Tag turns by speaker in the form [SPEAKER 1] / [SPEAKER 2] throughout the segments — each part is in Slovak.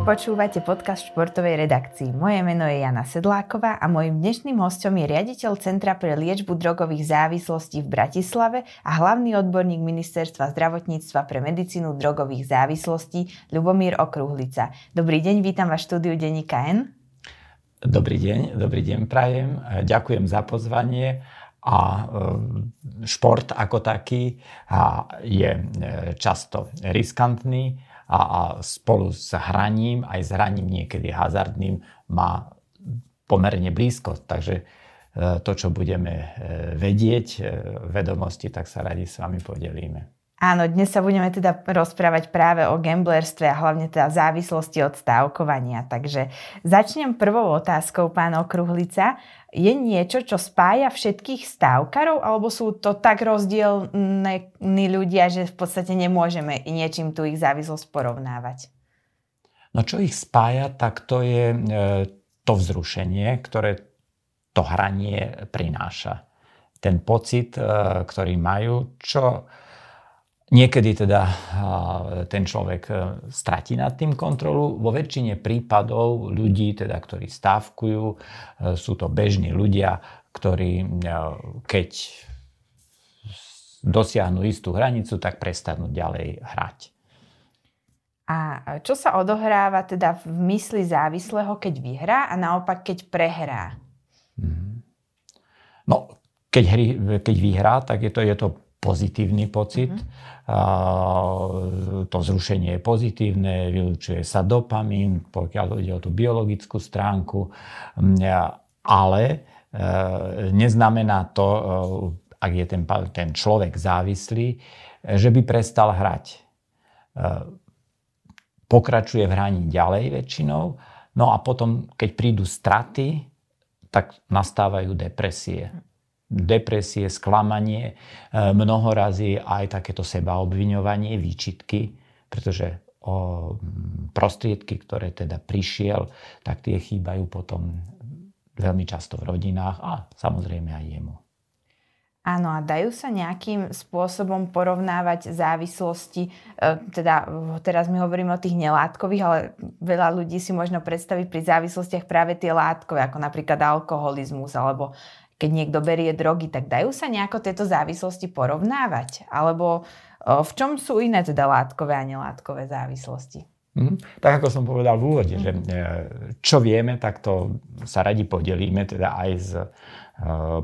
[SPEAKER 1] Počúvate podcast športovej redakcii. Moje meno je Jana Sedláková a mojim dnešným hostom je riaditeľ Centra pre liečbu drogových závislostí v Bratislave a hlavný odborník Ministerstva zdravotníctva pre medicínu drogových závislostí Ľubomír Okruhlica. Dobrý deň, vítam vás štúdiu Denika N.
[SPEAKER 2] Dobrý deň, dobrý deň prajem. Ďakujem za pozvanie a e, šport ako taký je e, často riskantný a, a spolu s hraním, aj s hraním niekedy hazardným, má pomerne blízko. Takže e, to, čo budeme e, vedieť, e, vedomosti, tak sa radi s vami podelíme.
[SPEAKER 1] Áno, dnes sa budeme teda rozprávať práve o gamblerstve a hlavne teda závislosti od stávkovania. Takže začnem prvou otázkou, pán Okruhlica. Je niečo, čo spája všetkých stávkarov, alebo sú to tak rozdielní ľudia, že v podstate nemôžeme niečím tu ich závislosť porovnávať?
[SPEAKER 2] No čo ich spája, tak to je e, to vzrušenie, ktoré to hranie prináša. Ten pocit, e, ktorý majú, čo Niekedy teda ten človek e, stratí nad tým kontrolu. Vo väčšine prípadov ľudí, teda, ktorí stávkujú, e, sú to bežní ľudia, ktorí e, keď dosiahnu istú hranicu, tak prestanú ďalej hrať.
[SPEAKER 1] A čo sa odohráva teda v mysli závislého, keď vyhrá a naopak, keď prehrá? Mm-hmm.
[SPEAKER 2] No, keď, hry, keď vyhrá, tak je to, je to pozitívny pocit. Mm-hmm to zrušenie je pozitívne, vylučuje sa dopamín, pokiaľ ide o tú biologickú stránku, ale e, neznamená to, e, ak je ten, ten človek závislý, že by prestal hrať. E, pokračuje v hraní ďalej väčšinou, no a potom, keď prídu straty, tak nastávajú depresie depresie, sklamanie, e, mnoho razy aj takéto sebaobviňovanie, výčitky, pretože o prostriedky, ktoré teda prišiel, tak tie chýbajú potom veľmi často v rodinách a samozrejme aj jemu.
[SPEAKER 1] Áno, a dajú sa nejakým spôsobom porovnávať závislosti, e, teda teraz my hovoríme o tých nelátkových, ale veľa ľudí si možno predstaví pri závislostiach práve tie látkové, ako napríklad alkoholizmus alebo keď niekto berie drogy, tak dajú sa nejako tieto závislosti porovnávať? Alebo v čom sú iné teda látkové a nelátkové závislosti?
[SPEAKER 2] Mm, tak ako som povedal v úvode, mm. že e, čo vieme, tak to sa radi podelíme teda aj s e,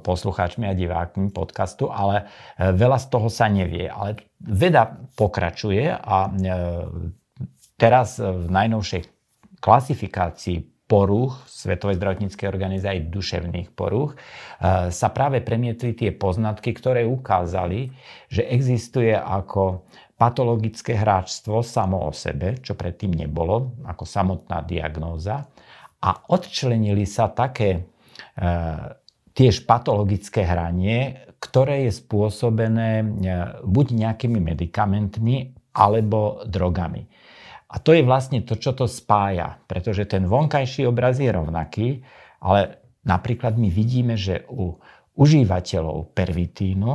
[SPEAKER 2] poslucháčmi a divákmi podcastu, ale e, veľa z toho sa nevie. Ale veda pokračuje a teraz v najnovšej klasifikácii poruch Svetovej zdravotníckej organizácie aj duševných poruch e, sa práve premietli tie poznatky, ktoré ukázali, že existuje ako patologické hráčstvo samo o sebe, čo predtým nebolo, ako samotná diagnóza. A odčlenili sa také e, tiež patologické hranie, ktoré je spôsobené e, buď nejakými medikamentmi alebo drogami. A to je vlastne to, čo to spája, pretože ten vonkajší obraz je rovnaký, ale napríklad my vidíme, že u užívateľov pervitínu,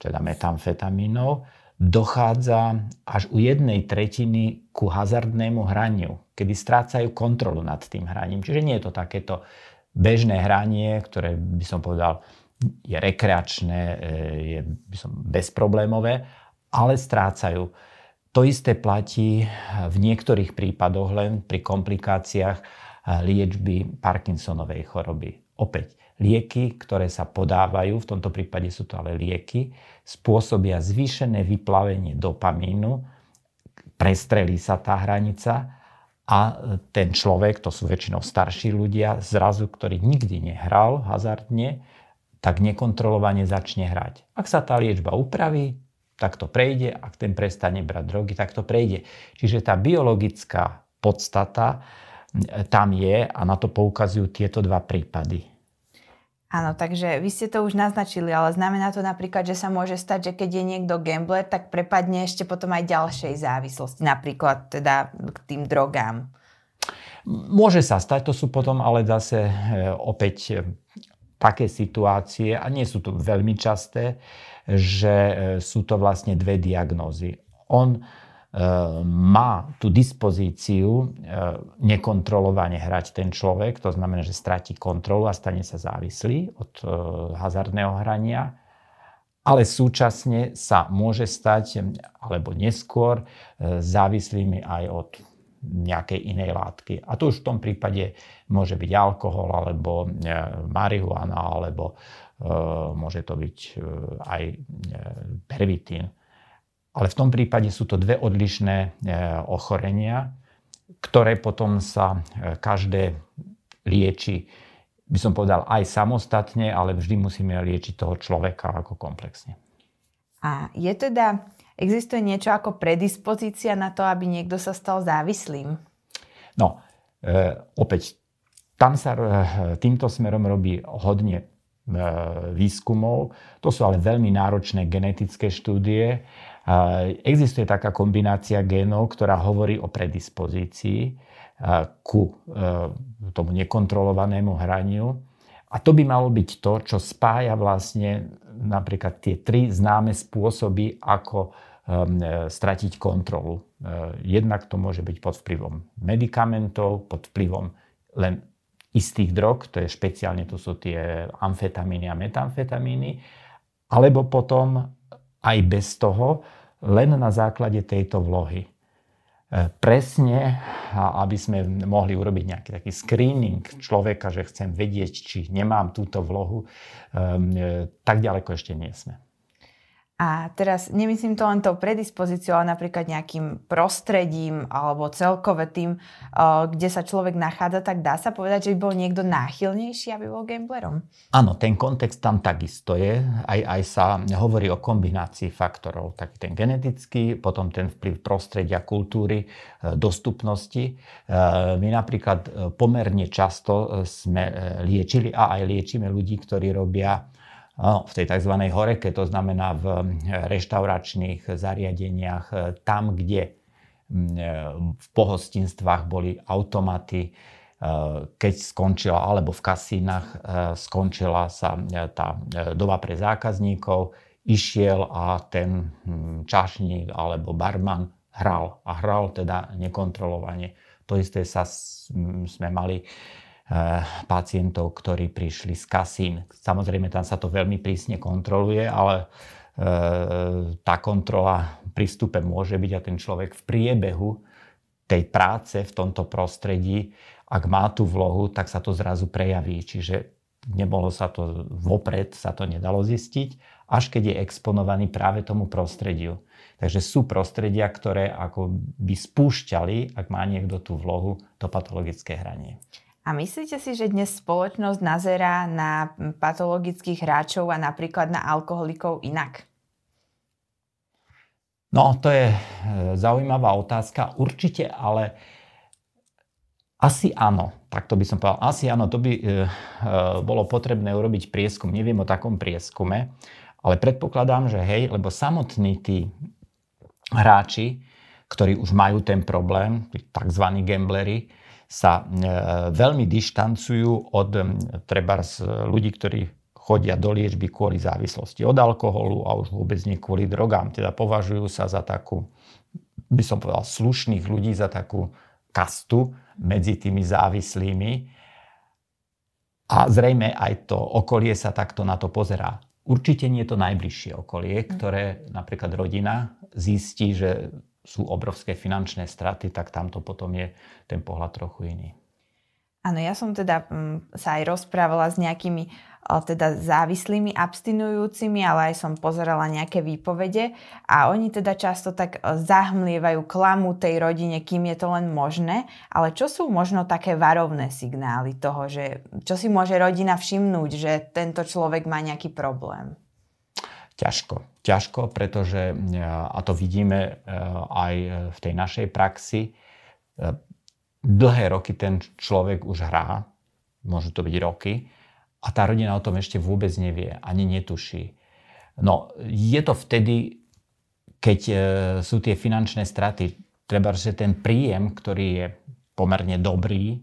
[SPEAKER 2] teda metamfetamínov, dochádza až u jednej tretiny ku hazardnému hraniu, kedy strácajú kontrolu nad tým hraním. Čiže nie je to takéto bežné hranie, ktoré by som povedal je rekreačné, e, je by som bezproblémové, ale strácajú. To isté platí v niektorých prípadoch len pri komplikáciách liečby Parkinsonovej choroby. Opäť, lieky, ktoré sa podávajú, v tomto prípade sú to ale lieky, spôsobia zvýšené vyplavenie dopamínu, prestrelí sa tá hranica a ten človek, to sú väčšinou starší ľudia, zrazu, ktorý nikdy nehral hazardne, tak nekontrolovane začne hrať. Ak sa tá liečba upraví, tak to prejde, ak ten prestane brať drogy, tak to prejde. Čiže tá biologická podstata tam je a na to poukazujú tieto dva prípady.
[SPEAKER 1] Áno, takže vy ste to už naznačili, ale znamená to napríklad, že sa môže stať, že keď je niekto gambler, tak prepadne ešte potom aj ďalšej závislosti, napríklad teda k tým drogám.
[SPEAKER 2] Môže sa stať, to sú potom ale zase e, opäť e, také situácie, a nie sú to veľmi časté, že e, sú to vlastne dve diagnózy. On e, má tú dispozíciu nekontrolovane hrať ten človek, to znamená, že stratí kontrolu a stane sa závislý od hazardného hrania ale súčasne sa môže stať, alebo neskôr, e, závislými aj od nejakej inej látky. A to už v tom prípade môže byť alkohol, alebo e, marihuana, alebo e, môže to byť aj pervitín. Ale v tom prípade sú to dve odlišné ochorenia, ktoré potom sa každé lieči by som povedal, aj samostatne, ale vždy musíme liečiť toho človeka ako komplexne.
[SPEAKER 1] A je teda, existuje niečo ako predispozícia na to, aby niekto sa stal závislým?
[SPEAKER 2] No, e, opäť, tam sa e, týmto smerom robí hodne e, výskumov. To sú ale veľmi náročné genetické štúdie. E, existuje taká kombinácia génov, ktorá hovorí o predispozícii ku e, tomu nekontrolovanému hraniu. A to by malo byť to, čo spája vlastne napríklad tie tri známe spôsoby, ako e, stratiť kontrolu. E, jednak to môže byť pod vplyvom medikamentov, pod vplyvom len istých drog, to je špeciálne, to sú tie amfetamíny a metamfetamíny, alebo potom aj bez toho, len na základe tejto vlohy. E, presne, aby sme mohli urobiť nejaký taký screening človeka, že chcem vedieť, či nemám túto vlohu, e, tak ďaleko ešte nie sme.
[SPEAKER 1] A teraz nemyslím to len tou predispozíciou, ale napríklad nejakým prostredím alebo celkové tým, kde sa človek nachádza, tak dá sa povedať, že by bol niekto náchylnejší, aby bol gamblerom?
[SPEAKER 2] Áno, ten kontext tam takisto je. Aj, aj sa hovorí o kombinácii faktorov. Tak ten genetický, potom ten vplyv prostredia, kultúry, e, dostupnosti. E, my napríklad pomerne často sme liečili a aj liečíme ľudí, ktorí robia v tej tzv. horeke, to znamená v reštauračných zariadeniach, e, tam, kde e, v pohostinstvách boli automaty, e, keď skončila, alebo v kasínach skončila sa tá doba pre zákazníkov, išiel a ten čašník alebo barman hral. A hral teda nekontrolovane. To isté sa sme mali pacientov, ktorí prišli z kasín. Samozrejme, tam sa to veľmi prísne kontroluje, ale eh, tá kontrola pri vstupe môže byť a ten človek v priebehu tej práce v tomto prostredí, ak má tú vlohu, tak sa to zrazu prejaví. Čiže nebolo sa to vopred, sa to nedalo zistiť, až keď je exponovaný práve tomu prostrediu. Takže sú prostredia, ktoré ako by spúšťali, ak má niekto tú vlohu, to patologické hranie.
[SPEAKER 1] A myslíte si, že dnes spoločnosť nazerá na patologických hráčov a napríklad na alkoholikov inak?
[SPEAKER 2] No, to je e, zaujímavá otázka. Určite, ale asi áno. Tak to by som povedal. Asi áno, to by e, e, bolo potrebné urobiť prieskum. Neviem o takom prieskume, ale predpokladám, že hej, lebo samotní tí hráči, ktorí už majú ten problém, tzv. gamblery, sa e, veľmi dištancujú od treba ľudí, ktorí chodia do liečby kvôli závislosti od alkoholu a už vôbec nie kvôli drogám. Teda považujú sa za takú, by som povedal, slušných ľudí, za takú kastu medzi tými závislými. A zrejme aj to okolie sa takto na to pozerá. Určite nie je to najbližšie okolie, ktoré napríklad rodina zistí, že sú obrovské finančné straty, tak tamto potom je ten pohľad trochu iný.
[SPEAKER 1] Áno, ja som teda m, mm, sa aj rozprávala s nejakými o, teda závislými, abstinujúcimi, ale aj som pozerala nejaké výpovede a oni teda často tak zahmlievajú klamu tej rodine, kým je to len možné, ale čo sú možno také varovné signály toho, že čo si môže rodina všimnúť, že tento človek má nejaký problém?
[SPEAKER 2] Ťažko. Ťažko, pretože, e, a to vidíme e, aj v tej našej praxi, e, dlhé roky ten človek už hrá, môžu to byť roky, a tá rodina o tom ešte vôbec nevie, ani netuší. No, je to vtedy, keď sú tie finančné straty. Treba, že ten príjem, ktorý je pomerne dobrý,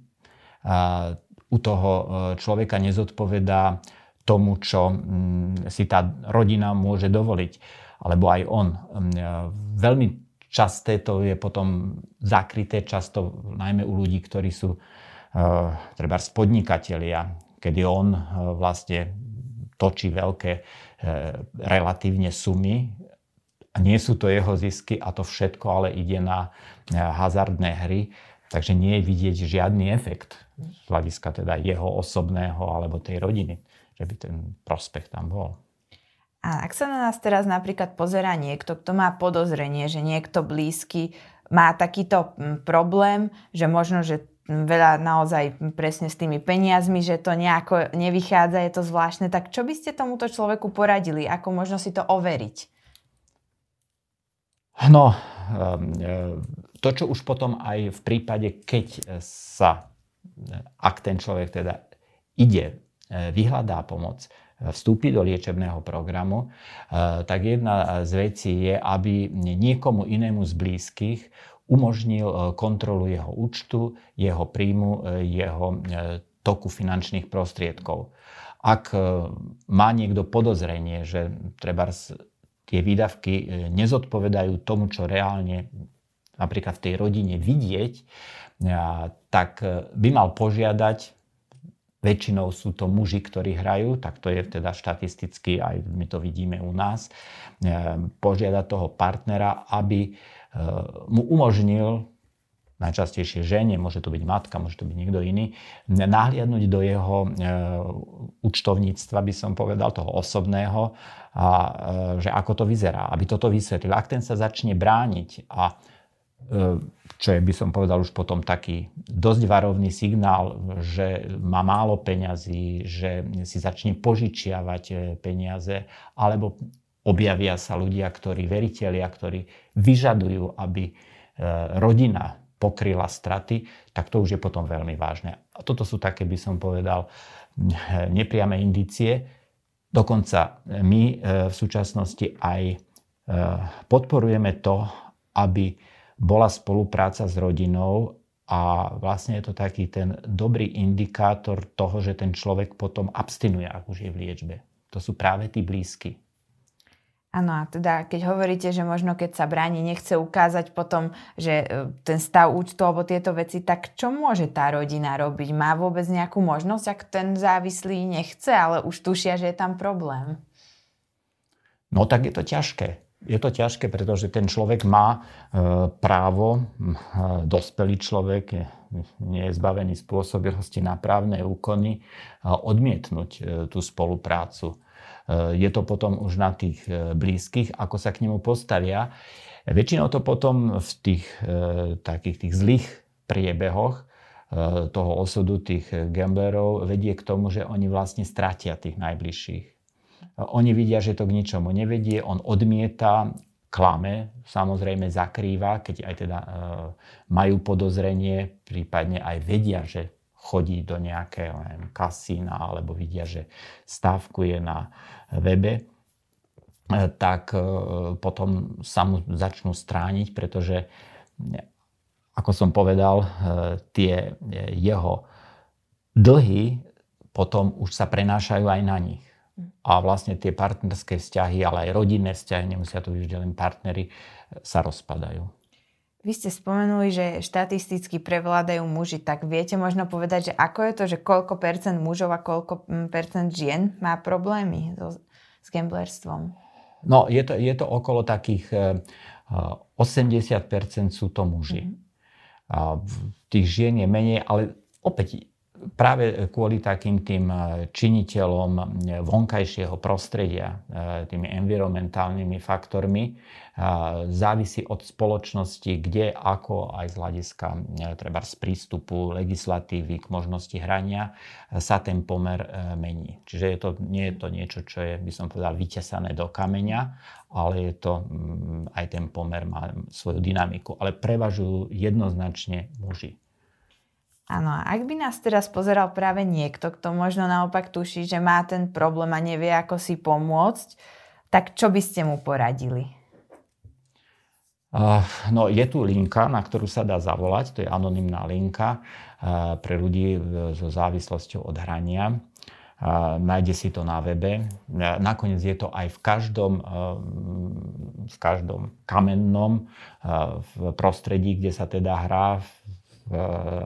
[SPEAKER 2] u toho človeka nezodpovedá tomu, čo mm, si tá rodina môže dovoliť, alebo aj on. Mm, veľmi časté to je potom zakryté často najmä u ľudí, ktorí sú uh, treba spodnikatelia, kedy on uh, vlastne točí veľké relatívne sumy. Nie sú to jeho zisky a to všetko ale ide na hazardné hry, takže nie je vidieť žiadny efekt z hľadiska teda jeho osobného alebo tej rodiny, že by ten prospech tam bol.
[SPEAKER 1] A ak sa na nás teraz napríklad pozera niekto, kto má podozrenie, že niekto blízky má takýto problém, že možno, že veľa naozaj presne s tými peniazmi, že to nejako nevychádza, je to zvláštne, tak čo by ste tomuto človeku poradili? Ako možno si to overiť?
[SPEAKER 2] No, ehm, e, to, čo už potom aj v prípade, keď sa, ak ten človek teda ide, e, vyhľadá pomoc, vstúpi do liečebného programu, eh, tak jedna z vecí je, aby niekomu inému z blízkych umožnil eh, kontrolu jeho účtu, jeho príjmu, eh, jeho toku finančných prostriedkov. Ak má niekto podozrenie, že treba tie výdavky nezodpovedajú tomu, čo reálne napríklad v tej rodine vidieť, tak by mal požiadať Väčšinou sú to muži, ktorí hrajú, tak to je teda štatisticky, aj my to vidíme u nás, e, požiada toho partnera, aby e, mu umožnil najčastejšie žene, môže to byť matka, môže to byť niekto iný, nahliadnúť do jeho e, účtovníctva, by som povedal, toho osobného, a že ako to vyzerá, aby toto vysvetlil. Ak ten sa začne brániť a čo je, by som povedal, už potom taký dosť varovný signál, že má málo peňazí, že si začne požičiavať e, peniaze, alebo objavia sa ľudia, ktorí, veriteľia, ktorí vyžadujú, aby e, rodina pokryla straty, tak to už je potom veľmi vážne. A toto sú také, by som povedal, nepriame indície. Dokonca my v súčasnosti aj podporujeme to, aby bola spolupráca s rodinou a vlastne je to taký ten dobrý indikátor toho, že ten človek potom abstinuje, ak už je v liečbe. To sú práve tí blízky.
[SPEAKER 1] Áno, a teda keď hovoríte, že možno keď sa bráni, nechce ukázať potom, že e, ten stav účtu alebo tieto veci, tak čo môže tá rodina robiť? Má vôbec nejakú možnosť, ak ten závislý nechce, ale už tušia, že je tam problém?
[SPEAKER 2] No tak je to ťažké je to ťažké, pretože ten človek má e, právo, e, dospelý človek, nie je zbavený spôsobilosti na právne úkony, e, odmietnúť tú spoluprácu. Je to potom už na tých blízkych, ako sa k nemu postavia. Väčšinou to potom v tých takých tých zlých priebehoch toho osudu tých gamblerov vedie k tomu, že oni vlastne stratia tých najbližších. Oni vidia, že to k ničomu nevedie, on odmieta, klame, samozrejme zakrýva, keď aj teda e, majú podozrenie, prípadne aj vedia, že chodí do nejakého neviem, kasína alebo vidia, že stávku je na webe, e, tak e, potom sa mu začnú strániť, pretože ako som povedal, tie jeho dlhy potom už sa prenášajú aj na nich a vlastne tie partnerské vzťahy, ale aj rodinné vzťahy, nemusia to byť vždy len partnery, sa rozpadajú.
[SPEAKER 1] Vy ste spomenuli, že štatisticky prevládajú muži, tak viete možno povedať, že ako je to, že koľko percent mužov a koľko mm, percent žien má problémy so, s gamblerstvom?
[SPEAKER 2] No, je to, je to okolo takých 80% sú to muži. Mm-hmm. A tých žien je menej, ale opäť práve kvôli takým tým e, činiteľom e, vonkajšieho prostredia, e, tými environmentálnymi faktormi, závisí od spoločnosti, kde, ako aj z hľadiska treba z prístupu legislatívy k možnosti hrania sa ten pomer mení. Čiže je to, nie je to niečo, čo je, by som povedal, vytesané do kameňa, ale je to, mm, aj ten pomer má svoju dynamiku. Ale prevažujú jednoznačne muži.
[SPEAKER 1] Áno, ak by nás teraz pozeral práve niekto, kto možno naopak tuší, že má ten problém a nevie, ako si pomôcť, tak čo by ste mu poradili?
[SPEAKER 2] Uh, no, je tu linka, na ktorú sa dá zavolať, to je anonymná linka uh, pre ľudí so závislosťou od hrania. Uh, nájde si to na webe. Nakoniec je to aj v každom v každom kamennom v prostredí, kde sa teda hrá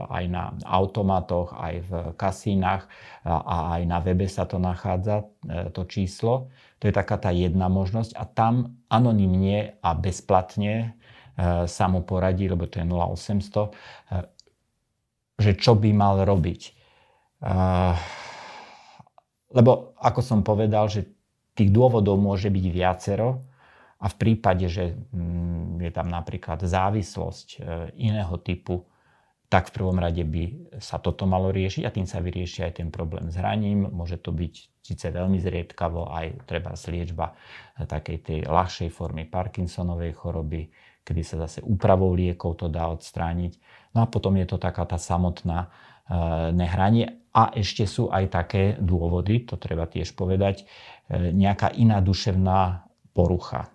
[SPEAKER 2] aj na automatoch, aj v kasínach a aj na webe sa to nachádza, e, to číslo. To je taká tá jedna možnosť a tam anonymne a bezplatne e, sa mu poradí, lebo to je 0800, e, že čo by mal robiť. Lebo ako som povedal, že tých dôvodov môže byť viacero a v prípade, že mm, je tam napríklad závislosť iného typu, tak v prvom rade by sa toto malo riešiť a tým sa vyrieši aj ten problém s hraním. Môže to byť síce veľmi zriedkavo aj treba liečba takej tej ľahšej formy Parkinsonovej choroby, kedy sa zase úpravou liekov to dá odstrániť. No a potom je to taká tá samotná e, nehranie. A ešte sú aj také dôvody, to treba tiež povedať, e, nejaká iná duševná porucha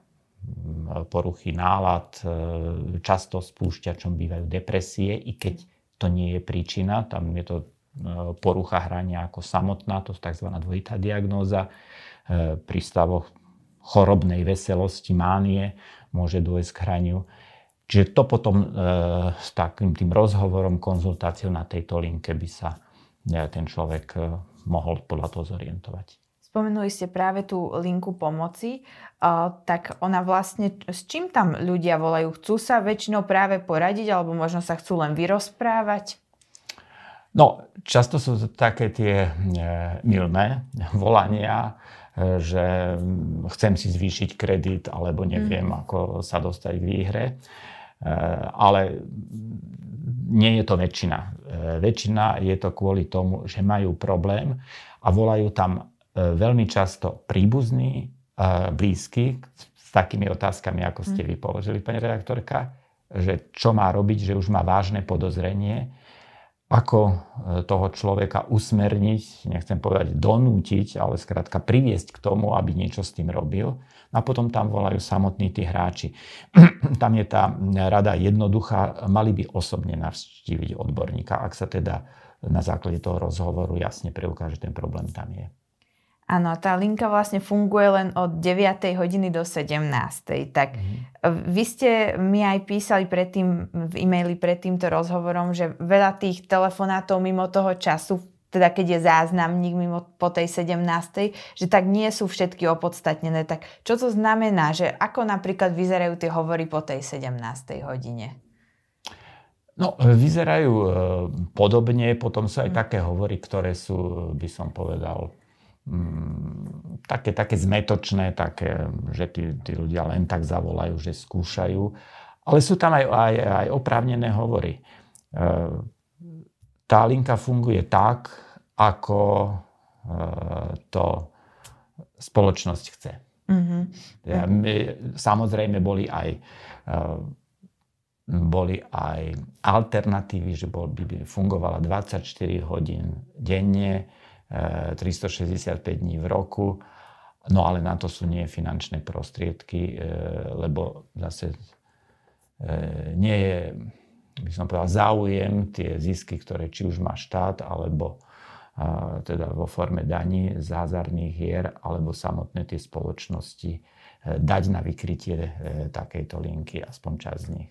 [SPEAKER 2] poruchy nálad, e, často spúšťačom bývajú depresie, i keď to nie je príčina, tam je to e, porucha hrania ako samotná, to je tzv. dvojitá diagnóza. E, pri stavoch chorobnej veselosti, mánie môže dôjsť k hraniu. Čiže to potom s takým tým rozhovorom, konzultáciou na tejto linke by sa ten človek mohol podľa toho zorientovať.
[SPEAKER 1] Spomenuli ste práve tú linku pomoci, tak ona vlastne, s čím tam ľudia volajú? Chcú sa väčšinou práve poradiť alebo možno sa chcú len vyrozprávať?
[SPEAKER 2] No, často sú to také tie e, milné volania, e, že chcem si zvýšiť kredit alebo neviem, mm. ako sa dostať k výhre. E, ale nie je to väčšina. Väčšina je to kvôli tomu, že majú problém a volajú tam E, veľmi často príbuzní, blízky s takými otázkami, ako ste hm. vy položili, pani redaktorka, že čo má robiť, že už má vážne podozrenie, ako e, toho človeka usmerniť, nechcem povedať donútiť, ale skrátka priviesť k tomu, aby niečo s tým robil. A potom tam volajú samotní tí hráči. tam je tá rada jednoduchá, mali by osobne navštíviť odborníka, ak sa teda na základe toho rozhovoru jasne preukáže, ten problém tam je.
[SPEAKER 1] Áno, tá linka vlastne funguje len od 9. hodiny do 17. Tak mm-hmm. vy ste mi aj písali predtým, v e-maili pred týmto rozhovorom, že veľa tých telefonátov mimo toho času, teda keď je záznamník mimo po tej 17. že tak nie sú všetky opodstatnené. Tak čo to znamená, že ako napríklad vyzerajú tie hovory po tej 17. hodine?
[SPEAKER 2] No, vyzerajú e, podobne, potom sú aj mm. také hovory, ktoré sú, by som povedal, Mm, také, také zmetočné, také, že tí, tí ľudia len tak zavolajú, že skúšajú. Ale sú tam aj, aj, aj oprávnené hovory. E, tá linka funguje tak, ako e, to spoločnosť chce. Mm-hmm. Ja, my, samozrejme boli aj, e, boli aj alternatívy, že bol, by fungovala 24 hodín denne, 365 dní v roku. No ale na to sú nie finančné prostriedky, e, lebo zase e, nie je, by som povedal, záujem tie zisky, ktoré či už má štát, alebo teda vo forme daní z hazardných hier, alebo samotné tie spoločnosti dať na vykrytie takejto linky, aspoň časť z nich.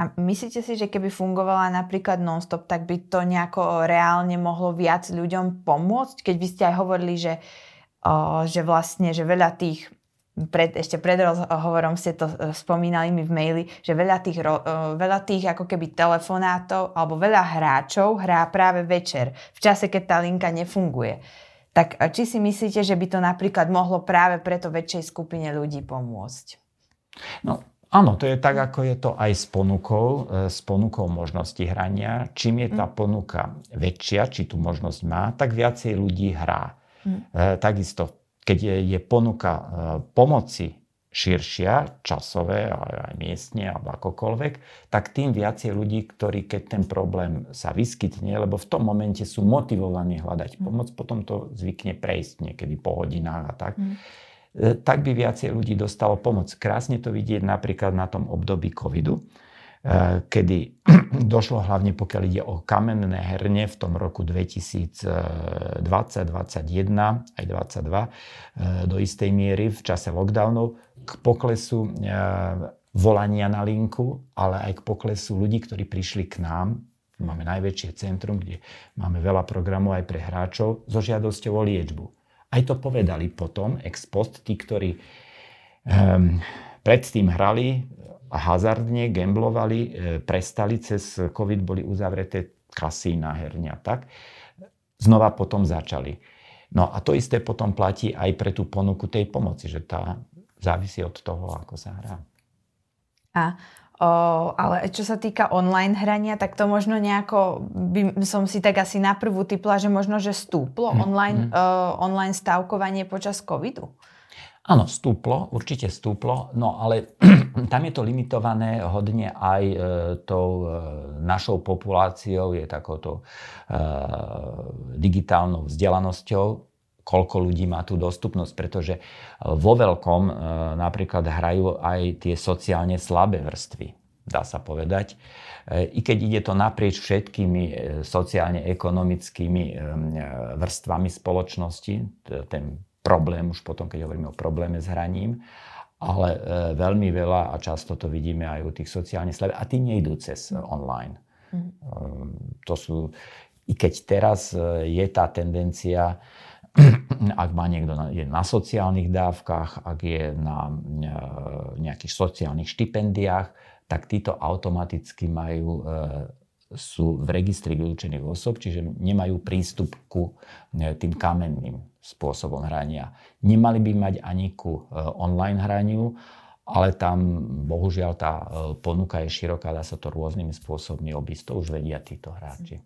[SPEAKER 1] A myslíte si, že keby fungovala napríklad non-stop, tak by to nejako reálne mohlo viac ľuďom pomôcť? Keď by ste aj hovorili, že, o, že vlastne, že veľa tých pred, ešte pred rozhovorom ste to e, spomínali mi v maili, že veľa tých, veľa tých ako keby telefonátov alebo veľa hráčov hrá práve večer, v čase, keď tá linka nefunguje. Tak či si myslíte, že by to napríklad mohlo práve preto väčšej skupine ľudí pomôcť?
[SPEAKER 2] No, Áno, to je tak, ako je to aj s ponukou, e, s ponukou možnosti hrania. Čím je tá mm. ponuka väčšia, či tú možnosť má, tak viacej ľudí hrá. Mm. E, takisto, keď je, je ponuka e, pomoci širšia, časové, aj miestne, alebo akokoľvek, tak tým viacej ľudí, ktorí keď ten problém sa vyskytne, lebo v tom momente sú motivovaní hľadať mm. pomoc, potom to zvykne prejsť niekedy po hodinách a tak. Mm tak by viacej ľudí dostalo pomoc. Krásne to vidieť napríklad na tom období covidu, kedy došlo hlavne pokiaľ ide o kamenné herne v tom roku 2020, 2021 aj 2022 do istej miery v čase lockdownov k poklesu volania na linku, ale aj k poklesu ľudí, ktorí prišli k nám. Máme najväčšie centrum, kde máme veľa programov aj pre hráčov so žiadosťou o liečbu. Aj to povedali potom ex post tí, ktorí um, predtým hrali hazardne, gamblovali, e, prestali cez COVID, boli uzavreté kasína, hernia, tak. Znova potom začali. No a to isté potom platí aj pre tú ponuku tej pomoci, že tá závisí od toho, ako sa hrá.
[SPEAKER 1] A O, ale čo sa týka online hrania, tak to možno nejako, by som si tak asi na prvú typla, že možno, že stúplo mm, online, mm. Uh, online stavkovanie počas covidu?
[SPEAKER 2] Áno, stúplo, určite stúplo, no ale tam je to limitované hodne aj e, tou e, našou populáciou, je takouto e, digitálnou vzdelanosťou, koľko ľudí má tú dostupnosť, pretože e, vo veľkom e, napríklad hrajú aj tie sociálne slabé vrstvy, dá sa povedať. E, I keď ide to naprieč všetkými sociálne-ekonomickými vrstvami spoločnosti, ten problém už potom, keď hovoríme o probléme s hraním, ale veľmi veľa a často to vidíme aj u tých sociálne slabých a tí nejdú cez online. Mm. To sú, i keď teraz je tá tendencia, ak má niekto na, je na sociálnych dávkach, ak je na e, nejakých sociálnych štipendiách, tak títo automaticky majú, e, sú v registri vylúčených osob, čiže nemajú prístup ku e, tým kamenným spôsobom hrania. Nemali by mať ani ku online hraniu, ale tam bohužiaľ tá ponuka je široká, dá sa to rôznymi spôsobmi obísť. To už vedia títo hráči.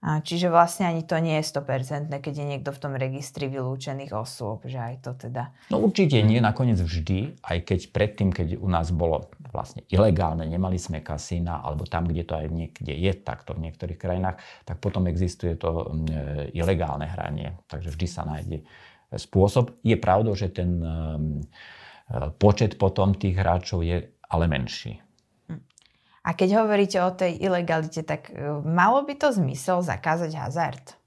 [SPEAKER 1] Čiže vlastne ani to nie je 100%, keď je niekto v tom registri vylúčených osôb, že aj to teda...
[SPEAKER 2] No určite nie, nakoniec vždy, aj keď predtým, keď u nás bolo vlastne ilegálne, nemali sme kasína, alebo tam, kde to aj niekde je takto v niektorých krajinách, tak potom existuje to e, ilegálne hranie. Takže vždy sa nájde spôsob. Je pravdou, že ten e, počet potom tých hráčov je ale menší.
[SPEAKER 1] A keď hovoríte o tej ilegalite, tak e, malo by to zmysel zakázať hazard?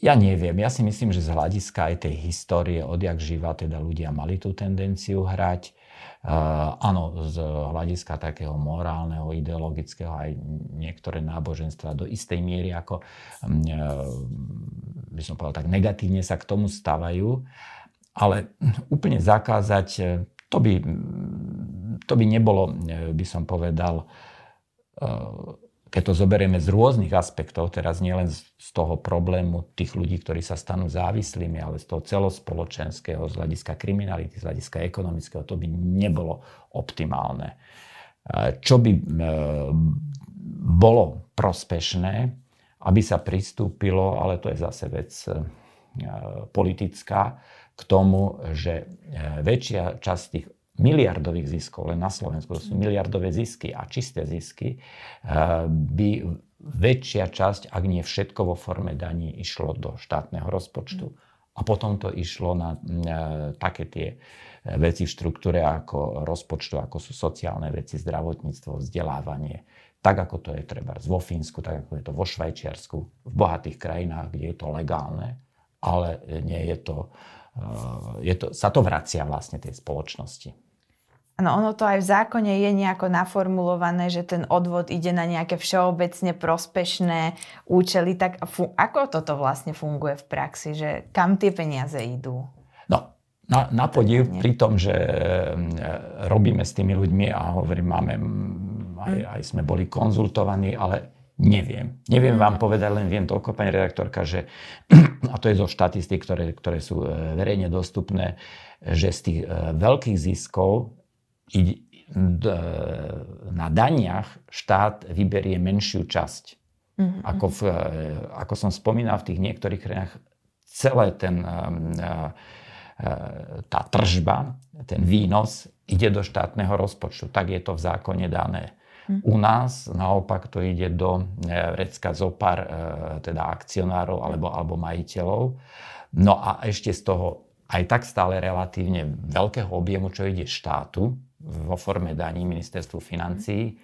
[SPEAKER 2] Ja neviem. Ja si myslím, že z hľadiska aj tej histórie, odjak živa, teda ľudia mali tú tendenciu hrať. Uh, áno, z hľadiska takého morálneho, ideologického aj niektoré náboženstva do istej miery, ako uh, by som povedal, tak negatívne sa k tomu stavajú. Ale úplne zakázať, to by to by nebolo, e, by som povedal, e, keď to zoberieme z rôznych aspektov, teraz nielen z toho problému tých ľudí, ktorí sa stanú závislými, ale z toho celospoločenského, z hľadiska kriminality, z hľadiska ekonomického, to by nebolo optimálne. E, čo by bolo prospešné, aby sa pristúpilo, ale to je zase vec politická, k tomu, že väčšia časť tých miliardových ziskov, len na Slovensku, to sú miliardové zisky a čisté zisky, eh, by väčšia časť, ak nie všetko vo forme daní, išlo do štátneho rozpočtu. A potom to išlo na, na eh, také tie eh, veci v štruktúre ako rozpočtu, ako sú sociálne veci, zdravotníctvo, vzdelávanie. Tak ako to je treba vo Fínsku, tak ako je to vo Švajčiarsku, v bohatých krajinách, kde je to legálne, ale nie je to, je to, sa to vracia vlastne tej spoločnosti.
[SPEAKER 1] No ono to aj v zákone je nejako naformulované, že ten odvod ide na nejaké všeobecne prospešné účely. Tak ako toto vlastne funguje v praxi? Že kam tie peniaze idú?
[SPEAKER 2] No, na, na podiv pri tom, že mm, robíme s tými ľuďmi a hovorím, máme, mm, aj, aj sme boli konzultovaní, ale neviem. Neviem vám povedať, len viem toľko, pani redaktorka, že, a to je zo štatistík, ktoré, ktoré sú e, verejne dostupné, že z tých e, veľkých ziskov na daniach štát vyberie menšiu časť. Mm-hmm. Ako, v, ako som spomínal, v tých niektorých krajinách celé ten, uh, tá tržba, ten výnos ide do štátneho rozpočtu. Tak je to v zákone dané. Mm. U nás naopak to ide do vrecka uh, zo pár teda akcionárov alebo, alebo majiteľov. No a ešte z toho aj tak stále relatívne veľkého objemu, čo ide štátu, vo forme daní ministerstvu financií,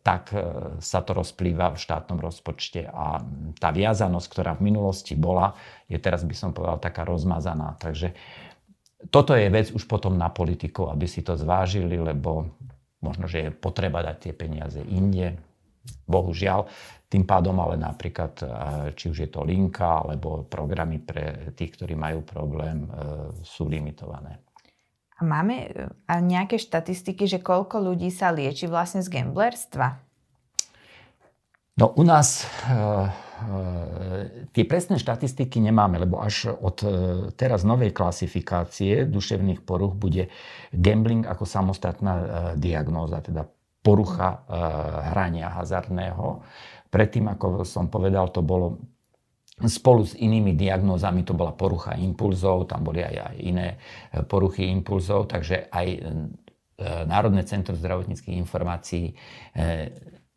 [SPEAKER 2] tak sa to rozplýva v štátnom rozpočte a tá viazanosť, ktorá v minulosti bola, je teraz by som povedal taká rozmazaná. Takže toto je vec už potom na politikov, aby si to zvážili, lebo možno, že je potreba dať tie peniaze inde. Bohužiaľ, tým pádom ale napríklad, e, či už je to linka, alebo programy pre tých, ktorí majú problém, sú limitované.
[SPEAKER 1] A máme e, nejaké štatistiky, že koľko ľudí sa lieči vlastne z gamblerstva?
[SPEAKER 2] No u nás tie presné štatistiky nemáme, lebo až od teraz novej klasifikácie duševných poruch bude gambling ako samostatná diagnóza, teda porucha hrania hazardného. Predtým, ako som povedal, to bolo spolu s inými diagnózami, to bola porucha impulzov, tam boli aj, aj iné e, poruchy impulzov, takže aj e, Národné centrum zdravotníckých informácií e,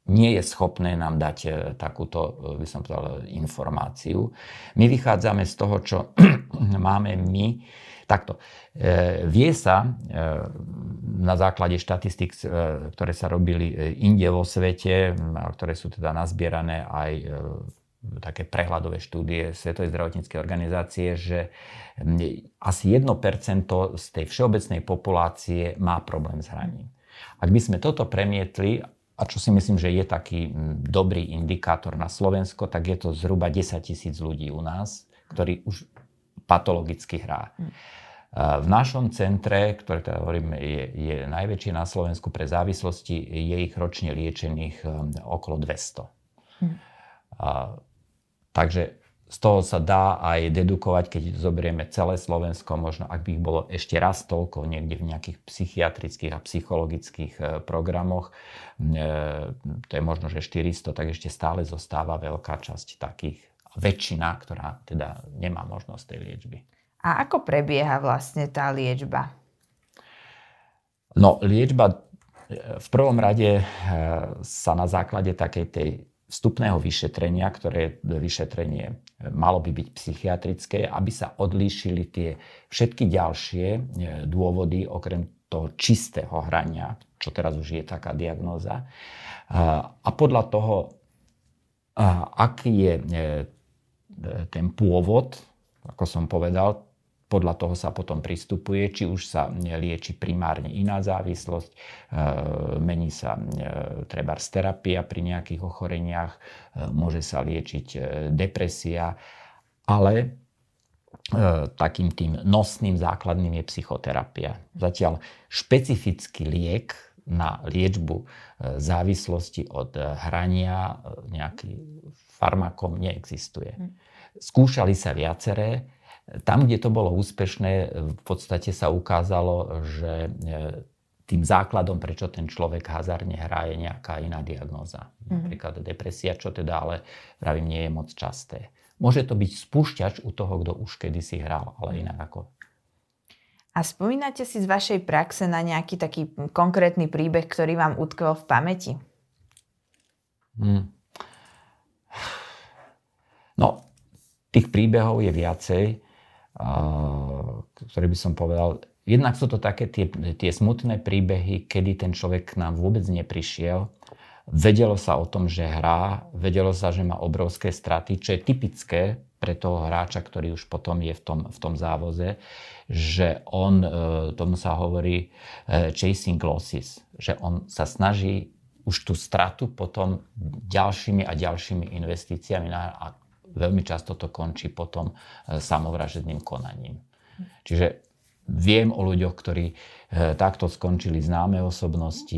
[SPEAKER 2] nie je schopné nám dať takúto, by som povedal, informáciu. My vychádzame z toho, čo máme my. Takto. Vie sa na základe štatistik, ktoré sa robili inde vo svete, ktoré sú teda nazbierané aj také prehľadové štúdie Svetovej zdravotníckej organizácie, že asi 1% z tej všeobecnej populácie má problém s hraním. Ak by sme toto premietli, a čo si myslím, že je taký dobrý indikátor na Slovensko, tak je to zhruba 10 tisíc ľudí u nás, ktorí už patologicky hrá. Hm. V našom centre, ktoré teda hovorím, je, je najväčšie na Slovensku pre závislosti, je ich ročne liečených okolo 200. Hm. A Takže z toho sa dá aj dedukovať, keď zoberieme celé Slovensko, možno ak by ich bolo ešte raz toľko niekde v nejakých psychiatrických a psychologických e, programoch, e, to je možno, že 400, tak ešte stále zostáva veľká časť takých, väčšina, ktorá teda nemá možnosť tej liečby.
[SPEAKER 1] A ako prebieha vlastne tá liečba?
[SPEAKER 2] No, liečba e, v prvom rade sa na základe takej tej vstupného vyšetrenia, ktoré vyšetrenie e, malo by byť psychiatrické, aby sa odlíšili tie všetky ďalšie e, dôvody, okrem toho čistého hrania, čo teraz už je taká diagnóza. A podľa toho, aký je e, ten pôvod, ako som povedal, podľa toho sa potom pristupuje, či už sa lieči primárne iná závislosť, e, mení sa e, treba terapia pri nejakých ochoreniach, e, môže sa liečiť depresia, ale takým tým nosným základným je psychoterapia. Zatiaľ špecifický liek na liečbu závislosti od hrania nejaký farmakom neexistuje. Hm. Skúšali sa viaceré, tam, kde to bolo úspešné, v podstate sa ukázalo, že e, tým základom, prečo ten človek hazardne hrá, je nejaká iná diagnóza. Mm-hmm. Napríklad depresia, čo teda ale pravím, nie je moc časté. Môže to byť spúšťač u toho, kto už kedysi hral, ale inak ako.
[SPEAKER 1] A spomínate si z vašej praxe na nejaký taký konkrétny príbeh, ktorý vám utkvel v pamäti? Hmm.
[SPEAKER 2] No, tých príbehov je viacej ktorý by som povedal, jednak sú to také tie, tie smutné príbehy, kedy ten človek k nám vôbec neprišiel, vedelo sa o tom, že hrá, vedelo sa, že má obrovské straty, čo je typické pre toho hráča, ktorý už potom je v tom, v tom závoze, že on, e, tomu sa hovorí e, chasing losses, že on sa snaží už tú stratu potom ďalšími a ďalšími investíciami a veľmi často to končí potom e, samovražedným konaním. Čiže viem o ľuďoch, ktorí e, takto skončili známe osobnosti,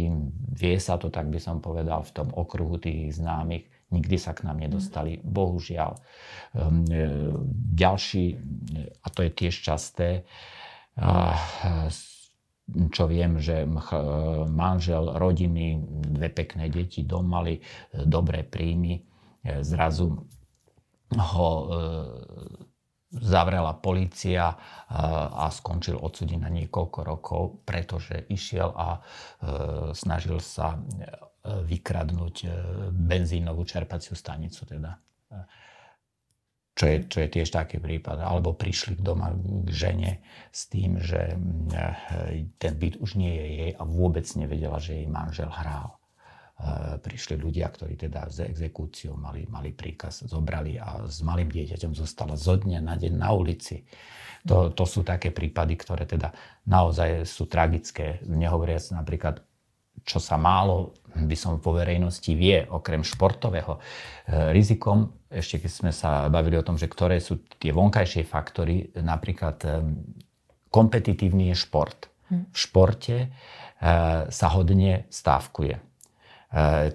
[SPEAKER 2] vie sa to, tak by som povedal, v tom okruhu tých známych, nikdy sa k nám nedostali, bohužiaľ. Ehm, e, ďalší, a to je tiež časté, čo viem, že manžel, rodiny, dve pekné deti, dom mali dobré príjmy, zrazu ho e, zavrela policia e, a skončil odsudený na niekoľko rokov, pretože išiel a e, snažil sa vykradnúť benzínovú čerpaciu stanicu. Teda. Čo je, čo je tiež taký prípad. Alebo prišli k doma k žene s tým, že ten byt už nie je jej a vôbec nevedela, že jej manžel hral. Prišli ľudia, ktorí teda z exekúciou mali, mali príkaz, zobrali a s malým dieťaťom zostala zo dňa na deň na ulici. To, to sú také prípady, ktoré teda naozaj sú tragické. Nehovoriac napríklad, čo sa málo, by som po verejnosti vie, okrem športového. E, rizikom, ešte keď sme sa bavili o tom, že ktoré sú tie vonkajšie faktory, napríklad e, kompetitívny je šport. Hm. V športe e, sa hodne stávkuje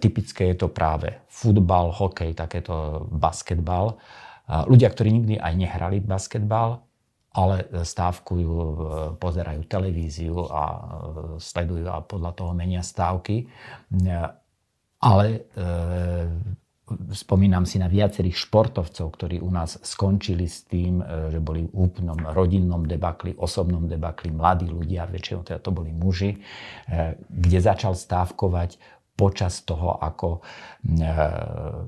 [SPEAKER 2] typické je to práve futbal, hokej, takéto basketbal. E, ľudia, ktorí nikdy aj nehrali basketbal, ale stávkujú, e, pozerajú televíziu a sledujú a podľa toho menia stávky. Ale e, spomínam si na viacerých športovcov, ktorí u nás skončili s tým, že boli v úplnom rodinnom debakli, osobnom debakli, mladí ľudia, väčšinou teda to boli muži, kde začal stávkovať počas toho, ako e,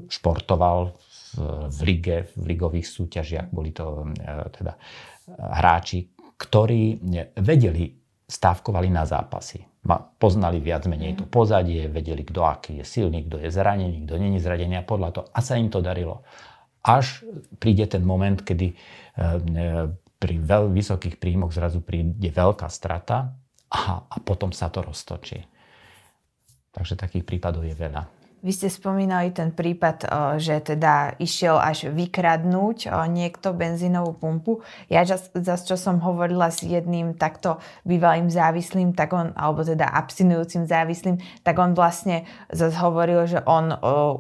[SPEAKER 2] športoval v lige, v ligových súťažiach. Boli to e, teda hráči, ktorí vedeli, stávkovali na zápasy. Poznali viac menej to pozadie, vedeli, kto aký je silný, kto je zranený, kto není zranený a podľa toho. A sa im to darilo. Až príde ten moment, kedy e, pri veľ vysokých príjmoch zrazu príde veľká strata a, a potom sa to roztočí. Takže takých prípadov je veľa.
[SPEAKER 1] Vy ste spomínali ten prípad, že teda išiel až vykradnúť niekto benzínovú pumpu. Ja zase, čo som hovorila s jedným takto bývalým závislým, tak on, alebo teda abstinujúcim závislým, tak on vlastne zase hovoril, že on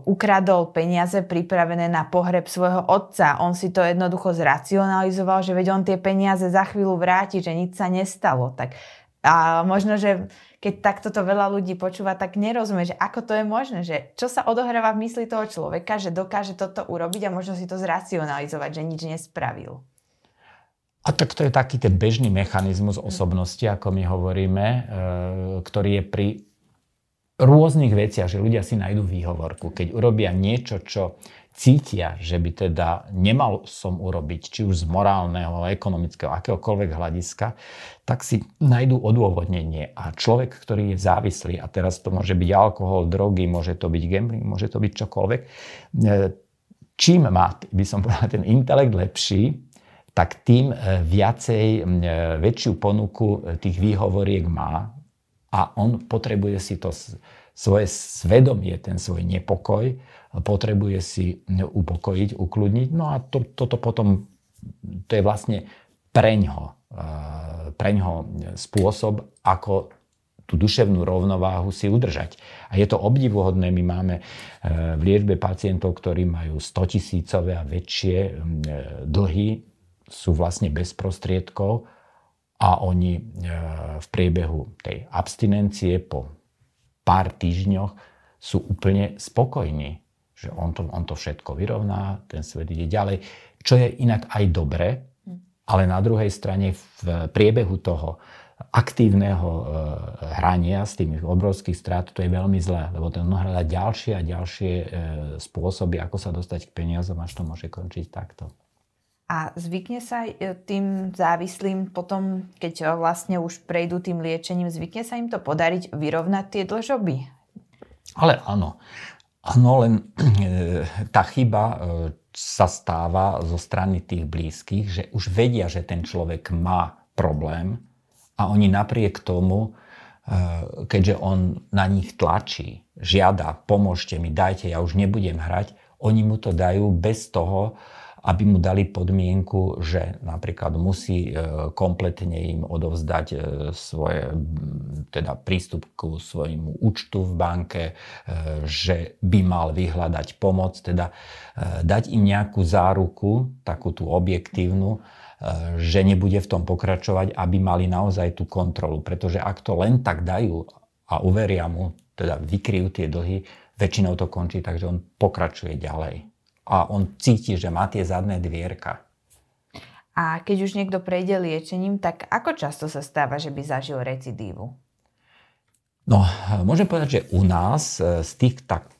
[SPEAKER 1] ukradol peniaze pripravené na pohreb svojho otca. On si to jednoducho zracionalizoval, že veď on tie peniaze za chvíľu vráti, že nič sa nestalo. Tak a možno, že keď takto to veľa ľudí počúva, tak nerozumie, že ako to je možné, že čo sa odohráva v mysli toho človeka, že dokáže toto urobiť a možno si to zracionalizovať, že nič nespravil.
[SPEAKER 2] A tak to je taký ten bežný mechanizmus osobnosti, ako my hovoríme, e, ktorý je pri rôznych veciach, že ľudia si nájdú výhovorku. Keď urobia niečo, čo cítia, že by teda nemal som urobiť, či už z morálneho, ekonomického, akéhokoľvek hľadiska, tak si nájdú odôvodnenie. A človek, ktorý je závislý, a teraz to môže byť alkohol, drogy, môže to byť gambling, môže to byť čokoľvek, e, čím má, by som povedal, ten intelekt lepší, tak tým e, viacej, e, väčšiu ponuku tých výhovoriek má a on potrebuje si to svoje svedomie, ten svoj nepokoj, potrebuje si upokojiť, ukludniť. No a to, toto potom, to je vlastne preňho, eh, preňho spôsob, ako tú duševnú rovnováhu si udržať. A je to obdivuhodné, my máme eh, v liečbe pacientov, ktorí majú 100 tisícové a väčšie eh, dlhy, sú vlastne bez prostriedkov a oni v priebehu tej abstinencie po pár týždňoch sú úplne spokojní že on to, on to všetko vyrovná, ten svet ide ďalej, čo je inak aj dobre, ale na druhej strane v priebehu toho aktívneho e, hrania s tými obrovských strát, to je veľmi zlé, lebo ten hľadá ďalšie a ďalšie e, spôsoby, ako sa dostať k peniazom, až to môže končiť takto.
[SPEAKER 1] A zvykne sa e, tým závislým potom, keď vlastne už prejdú tým liečením, zvykne sa im to podariť vyrovnať tie dlžoby?
[SPEAKER 2] Ale áno. Áno, len e, tá chyba e, sa stáva zo strany tých blízkych, že už vedia, že ten človek má problém a oni napriek tomu, e, keďže on na nich tlačí, žiada, pomôžte mi, dajte, ja už nebudem hrať, oni mu to dajú bez toho, aby mu dali podmienku, že napríklad musí e, kompletne im odovzdať e, svoje, teda prístup ku svojmu účtu v banke, e, že by mal vyhľadať pomoc, teda dať im nejakú záruku, takú tú objektívnu, že nebude v tom pokračovať, aby mali naozaj tú kontrolu. Pretože ak to len tak dajú a uveria mu, teda vykryjú tie dlhy, väčšinou to končí, takže on pokračuje ďalej a on cíti, že má tie zadné dvierka.
[SPEAKER 1] A keď už niekto prejde liečením, tak ako často sa stáva, že by zažil recidívu?
[SPEAKER 2] No, môžem povedať, že u nás e, z tých tak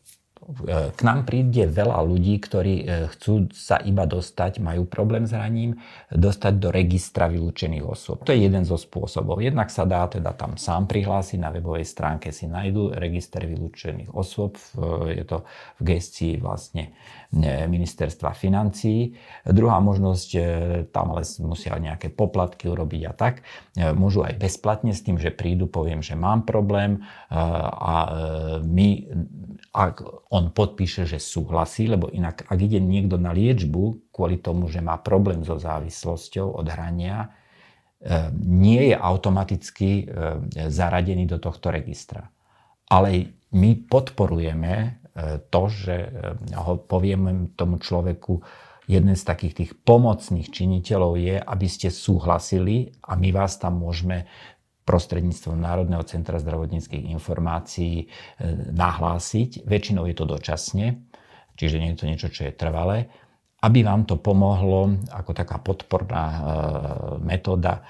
[SPEAKER 2] K nám príde veľa ľudí, ktorí e, chcú sa iba dostať, majú problém s hraním, dostať do registra vylúčených osôb. To je jeden zo spôsobov. Jednak sa dá teda tam sám prihlásiť, na webovej stránke si nájdu register vylúčených osôb, je to v gestii vlastne e, ministerstva financií. Druhá možnosť, e, tam ale musia nejaké poplatky urobiť a tak. Môžu aj bezplatne s tým, že prídu, poviem, že mám problém a my ak on podpíše, že súhlasí, lebo inak, ak ide niekto na liečbu kvôli tomu, že má problém so závislosťou od hrania, e, nie je automaticky e, zaradený do tohto registra. Ale my podporujeme e, to, že ho povieme tomu človeku, jeden z takých tých pomocných činiteľov je, aby ste súhlasili a my vás tam môžeme prostredníctvom Národného centra zdravotníckých informácií e, nahlásiť. Väčšinou je to dočasne, čiže nie je to niečo, čo je trvalé, aby vám to pomohlo ako taká podporná e, metóda e,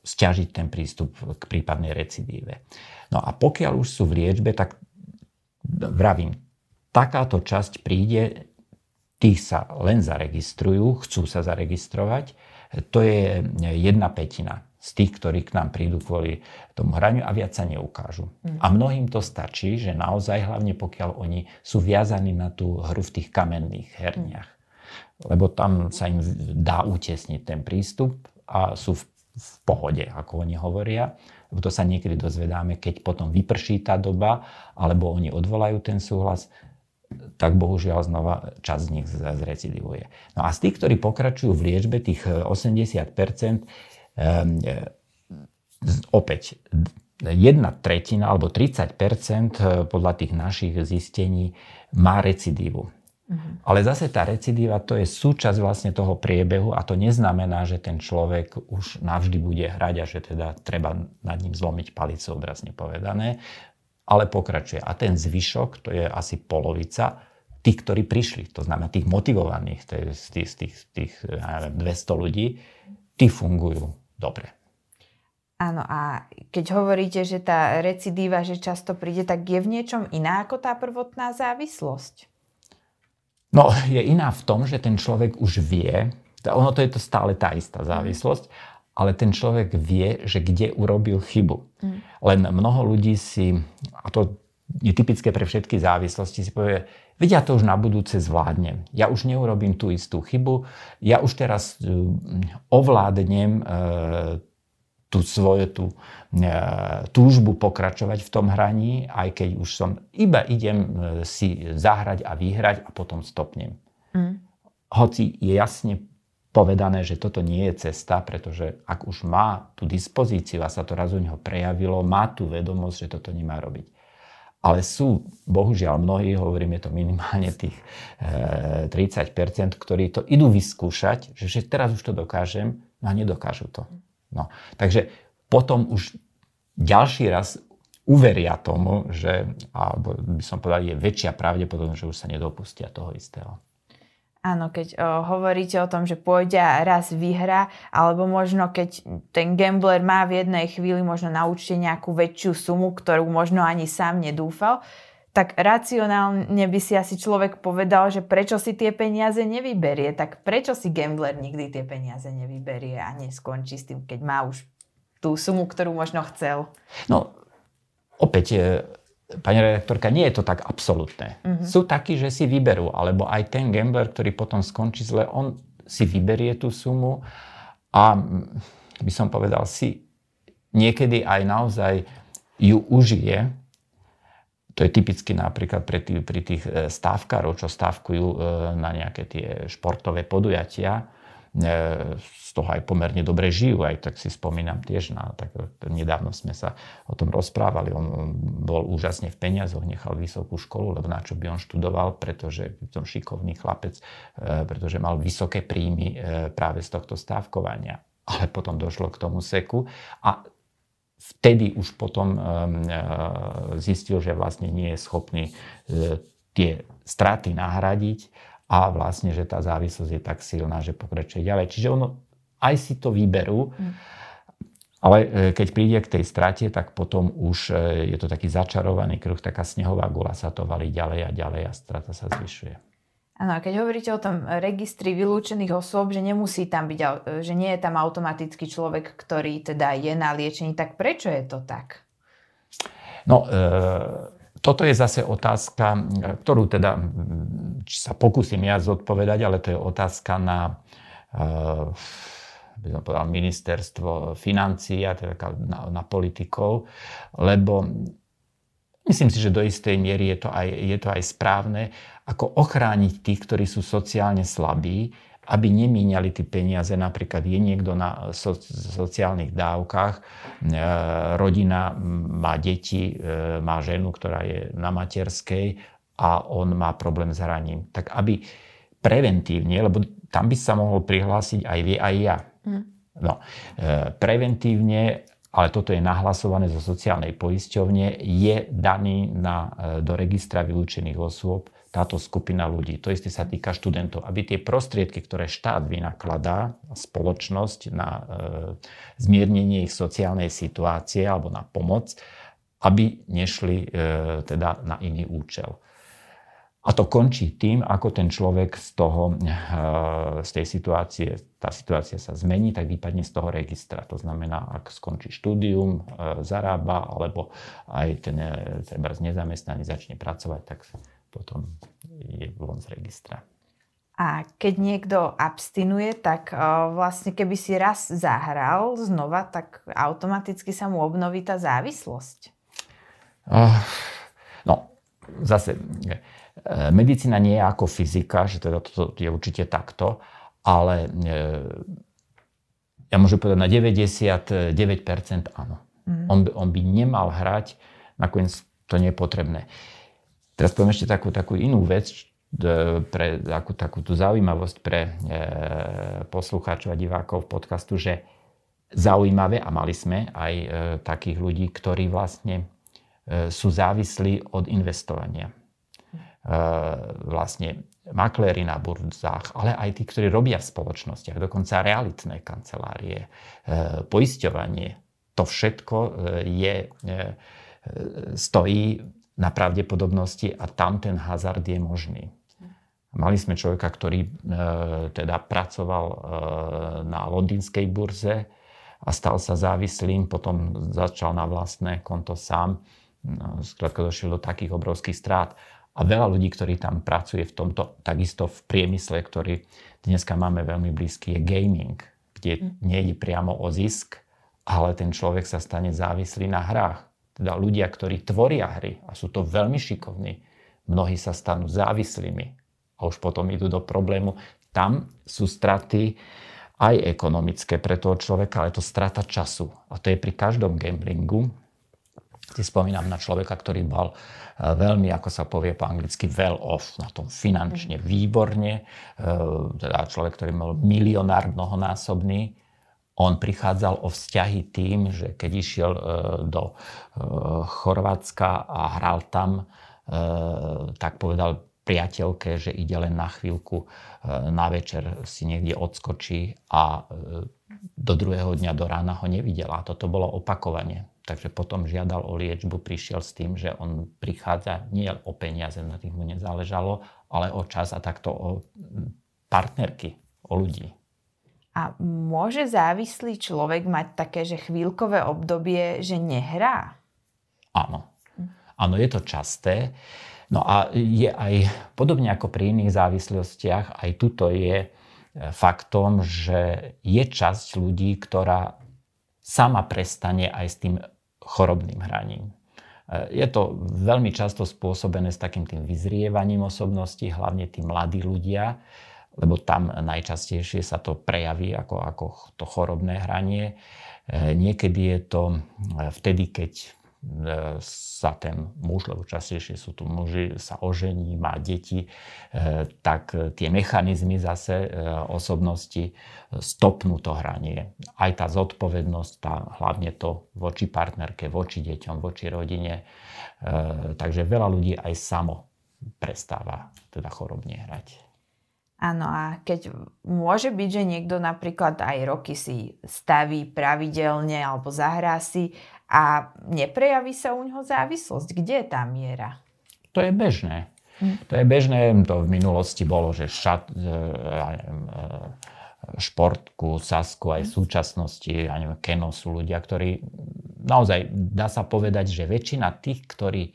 [SPEAKER 2] stiažiť ten prístup k prípadnej recidíve. No a pokiaľ už sú v liečbe, tak vravím, takáto časť príde, tí sa len zaregistrujú, chcú sa zaregistrovať, to je jedna petina z tých, ktorí k nám prídu kvôli tomu hraniu a viac sa neukážu. Mm. A mnohým to stačí, že naozaj, hlavne pokiaľ oni sú viazaní na tú hru v tých kamenných herniach. Mm. Lebo tam sa im dá utesniť ten prístup a sú v, v pohode, ako oni hovoria. To sa niekedy dozvedáme, keď potom vyprší tá doba, alebo oni odvolajú ten súhlas, tak bohužiaľ znova časť z nich zrecidivuje. No a z tých, ktorí pokračujú v liečbe, tých 80%, Ehm, e, opäť jedna tretina alebo 30 e, podľa tých našich zistení má recidívu. Uh-huh. Ale zase tá recidíva to je súčasť vlastne toho priebehu a to neznamená, že ten človek už navždy bude hrať a že teda treba nad ním zlomiť palicu, obrazne povedané, ale pokračuje. A ten zvyšok, to je asi polovica, tých, ktorí prišli, to znamená tých motivovaných, to je z tých, z tých, tých neviem, 200 ľudí, tí fungujú dobre.
[SPEAKER 1] Áno, a keď hovoríte, že tá recidíva, že často príde, tak je v niečom iná ako tá prvotná závislosť?
[SPEAKER 2] No, je iná v tom, že ten človek už vie, ono to je to stále tá istá závislosť, ale ten človek vie, že kde urobil chybu. Mm. Len mnoho ľudí si, a to je typické pre všetky závislosti, si povie, veď ja to už na budúce zvládnem. Ja už neurobím tú istú chybu, ja už teraz e, ovládnem e, tú svoju tú, e, túžbu pokračovať v tom hraní, aj keď už som iba idem si zahrať a vyhrať a potom stopnem. Mm. Hoci je jasne povedané, že toto nie je cesta, pretože ak už má tú dispozíciu a sa to raz u neho prejavilo, má tú vedomosť, že toto nemá robiť. Ale sú, bohužiaľ, mnohí, hovorím, je to minimálne tých e, 30%, ktorí to idú vyskúšať, že, že teraz už to dokážem, no a nedokážu to. No. Takže potom už ďalší raz uveria tomu, že, alebo by som povedal, je väčšia pravdepodobnosť, že už sa nedopustia toho istého.
[SPEAKER 1] Áno, keď o, hovoríte o tom, že pôjde a raz vyhra, alebo možno keď ten gambler má v jednej chvíli možno na nejakú väčšiu sumu, ktorú možno ani sám nedúfal, tak racionálne by si asi človek povedal, že prečo si tie peniaze nevyberie, tak prečo si gambler nikdy tie peniaze nevyberie a neskončí s tým, keď má už tú sumu, ktorú možno chcel.
[SPEAKER 2] No, opäť Pani redaktorka, nie je to tak absolútne. Uh-huh. Sú takí, že si vyberú, alebo aj ten gambler, ktorý potom skončí zle, on si vyberie tú sumu a by som povedal si, niekedy aj naozaj ju užije. To je typicky napríklad pri tých, pri tých e, stávkarov, čo stávkujú e, na nejaké tie športové podujatia E, z toho aj pomerne dobre žijú. Aj tak si spomínam tiež na, tak nedávno sme sa o tom rozprávali. On bol úžasne v peniazoch, nechal vysokú školu, lebo na čo by on študoval, pretože som šikovný chlapec, pretože mal vysoké príjmy práve z tohto stávkovania. Ale potom došlo k tomu seku a vtedy už potom zistil, že vlastne nie je schopný tie straty nahradiť a vlastne, že tá závislosť je tak silná, že pokračuje ďalej. Čiže ono aj si to vyberú, mm. Ale keď príde k tej strate, tak potom už je to taký začarovaný kruh, taká snehová gula sa to valí ďalej a ďalej a strata sa zvyšuje.
[SPEAKER 1] Áno, keď hovoríte o tom registri vylúčených osôb, že nemusí tam byť, že nie je tam automaticky človek, ktorý teda je na liečení, tak prečo je to tak?
[SPEAKER 2] No, e, toto je zase otázka, ktorú teda sa pokúsim ja zodpovedať, ale to je otázka na, e, by som povedal, ministerstvo financí a teda na, na politikov, lebo Myslím si, že do istej miery je to aj, je to aj správne, ako ochrániť tých, ktorí sú sociálne slabí, aby nemíňali tie peniaze. Napríklad je niekto na so, sociálnych dávkach, e, rodina má deti, e, má ženu, ktorá je na materskej a on má problém s hraním. Tak aby preventívne, lebo tam by sa mohol prihlásiť aj vy, aj ja. Mm. No, e, preventívne ale toto je nahlasované zo sociálnej poisťovne, je daný na, do registra vylúčených osôb táto skupina ľudí. To isté sa týka študentov, aby tie prostriedky, ktoré štát vynakladá, spoločnosť na e, zmiernenie ich sociálnej situácie alebo na pomoc, aby nešli e, teda na iný účel. A to končí tým, ako ten človek z, toho, eh, z tej situácie, tá situácia sa zmení, tak vypadne z toho registra. To znamená, ak skončí štúdium, eh, zarába, alebo aj ten eh, treba nezamestnaný začne pracovať, tak potom je von z registra.
[SPEAKER 1] A keď niekto abstinuje, tak vlastne keby si raz zahral znova, tak automaticky sa mu obnoví tá závislosť.
[SPEAKER 2] no, zase E, medicína nie je ako fyzika, že teda toto je určite takto, ale e, ja môžem povedať na 99% áno. Mm. On, by, on by nemal hrať, nakoniec to nie je potrebné. Teraz poviem ešte takú, takú inú vec, e, pre takú, takú tú zaujímavosť pre e, poslucháčov a divákov podcastu, že zaujímavé, a mali sme aj e, takých ľudí, ktorí vlastne e, sú závislí od investovania. Eh, vlastne makléri na burzách, ale aj tí, ktorí robia v spoločnostiach, dokonca realitné kancelárie, eh, poisťovanie. To všetko eh, je, stojí na pravdepodobnosti a tam ten hazard je možný. Mali sme človeka, ktorý teda pracoval na londýnskej burze a stal sa závislým, potom začal na vlastné konto sám. No, skrátka došiel do takých obrovských strát. A veľa ľudí, ktorí tam pracuje v tomto, takisto v priemysle, ktorý dneska máme veľmi blízky, je gaming, kde nie je priamo o zisk, ale ten človek sa stane závislý na hrách. Teda ľudia, ktorí tvoria hry a sú to veľmi šikovní, mnohí sa stanú závislými a už potom idú do problému. Tam sú straty aj ekonomické pre toho človeka, ale to strata času. A to je pri každom gamblingu, si spomínam na človeka, ktorý bol eh, veľmi, ako sa povie po anglicky, well off, na tom finančne mhm. výborne. Eh, teda človek, ktorý mal milionár mnohonásobný. On prichádzal o vzťahy tým, že keď išiel eh, do Chorvátska a hral tam, tak povedal priateľke, že ide len na chvíľku na večer si niekde odskočí a do druhého dňa do rána ho nevidela. Toto bolo opakovanie. Takže potom žiadal o liečbu, prišiel s tým, že on prichádza nie o peniaze, na tých mu nezáležalo, ale o čas a takto o partnerky, o ľudí.
[SPEAKER 1] A môže závislý človek mať také, že chvíľkové obdobie, že nehrá?
[SPEAKER 2] Áno. Áno, je to časté. No a je aj, podobne ako pri iných závislostiach, aj tuto je e, faktom, že je časť ľudí, ktorá sama prestane aj s tým chorobným hraním. E, je to veľmi často spôsobené s takým tým vyzrievaním osobnosti, hlavne tí mladí ľudia, lebo tam najčastejšie sa to prejaví ako, ako to chorobné hranie. E, niekedy je to e, vtedy, keď sa ten muž, lebo častejšie sú tu muži, sa ožení, má deti, e, tak tie mechanizmy zase e, osobnosti stopnú to hranie. Aj tá zodpovednosť, tá, hlavne to voči partnerke, voči deťom, voči rodine. E, takže veľa ľudí aj samo prestáva teda chorobne hrať.
[SPEAKER 1] Áno, a keď môže byť, že niekto napríklad aj roky si staví pravidelne alebo zahrá si a neprejaví sa u neho závislosť. Kde je tá miera?
[SPEAKER 2] To je bežné. Hm. To je bežné, to v minulosti bolo, že šat, e, e, športku, Sasku aj v hm. súčasnosti, ja neviem, Keno sú ľudia, ktorí naozaj dá sa povedať, že väčšina tých, ktorí e,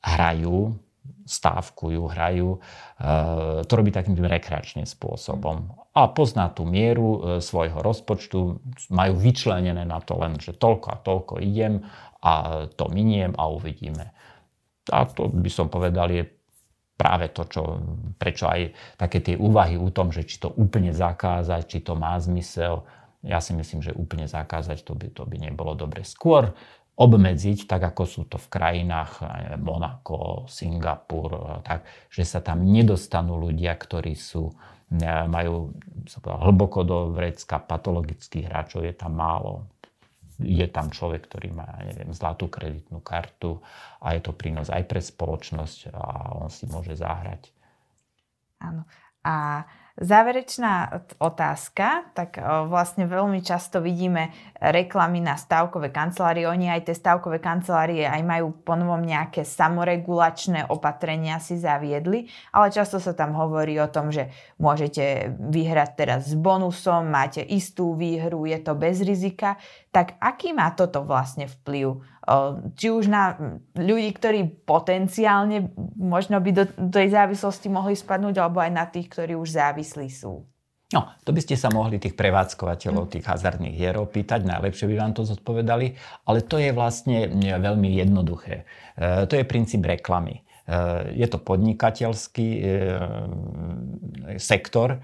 [SPEAKER 2] hrajú stávkujú, hrajú. Eh, to robí takým rekreačným spôsobom. A pozná tú mieru eh, svojho rozpočtu, majú vyčlenené na to len, že toľko a toľko idem a to miniem a uvidíme. A to by som povedal je práve to, čo, prečo aj také tie úvahy o tom, že či to úplne zakázať, či to má zmysel, ja si myslím, že úplne zakázať to by, to by nebolo dobre. Skôr obmedziť, tak ako sú to v krajinách Monako, Singapur, tak, že sa tam nedostanú ľudia, ktorí sú, e, majú povedal, hlboko do vrecka patologických hráčov, je tam málo. Je tam človek, ktorý má, neviem, zlatú kreditnú kartu a je to prínos aj pre spoločnosť a on si môže zahrať.
[SPEAKER 1] Áno. A Záverečná otázka, tak vlastne veľmi často vidíme reklamy na stavkové kancelárie. Oni aj tie stavkové kancelárie aj majú ponovom nejaké samoregulačné opatrenia si zaviedli, ale často sa tam hovorí o tom, že môžete vyhrať teraz s bonusom, máte istú výhru, je to bez rizika. Tak aký má toto vlastne vplyv či už na ľudí, ktorí potenciálne možno by do tej závislosti mohli spadnúť, alebo aj na tých, ktorí už závislí sú.
[SPEAKER 2] No, to by ste sa mohli tých prevádzkovateľov tých hazardných hier opýtať, najlepšie by vám to zodpovedali, ale to je vlastne veľmi jednoduché. E, to je princíp reklamy. Eh, je to podnikateľský eh, sektor eh,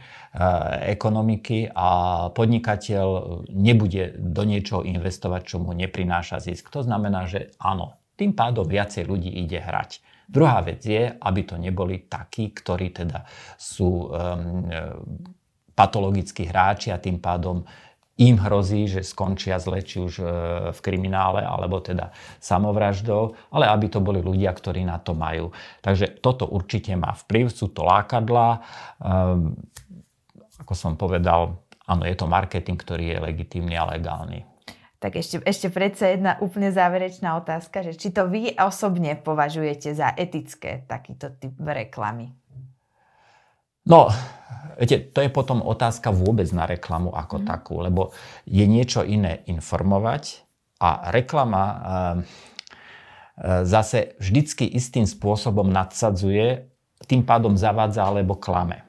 [SPEAKER 2] ekonomiky a podnikateľ nebude do niečoho investovať, čo mu neprináša zisk. To znamená, že áno, tým pádom viacej ľudí ide hrať. Druhá vec je, aby to neboli takí, ktorí teda sú um, patologickí hráči a tým pádom im hrozí, že skončia zle, či už e, v kriminále, alebo teda samovraždou, ale aby to boli ľudia, ktorí na to majú. Takže toto určite má vplyv, sú to lákadlá. Um, ako som povedal, áno, je to marketing, ktorý je legitímny a legálny.
[SPEAKER 1] Tak ešte, ešte predsa jedna úplne záverečná otázka, že či to vy osobne považujete za etické takýto typ reklamy?
[SPEAKER 2] No, viete, to je potom otázka vôbec na reklamu ako mm. takú, lebo je niečo iné informovať a reklama e, zase vždycky istým spôsobom nadsadzuje, tým pádom zavádza alebo klame.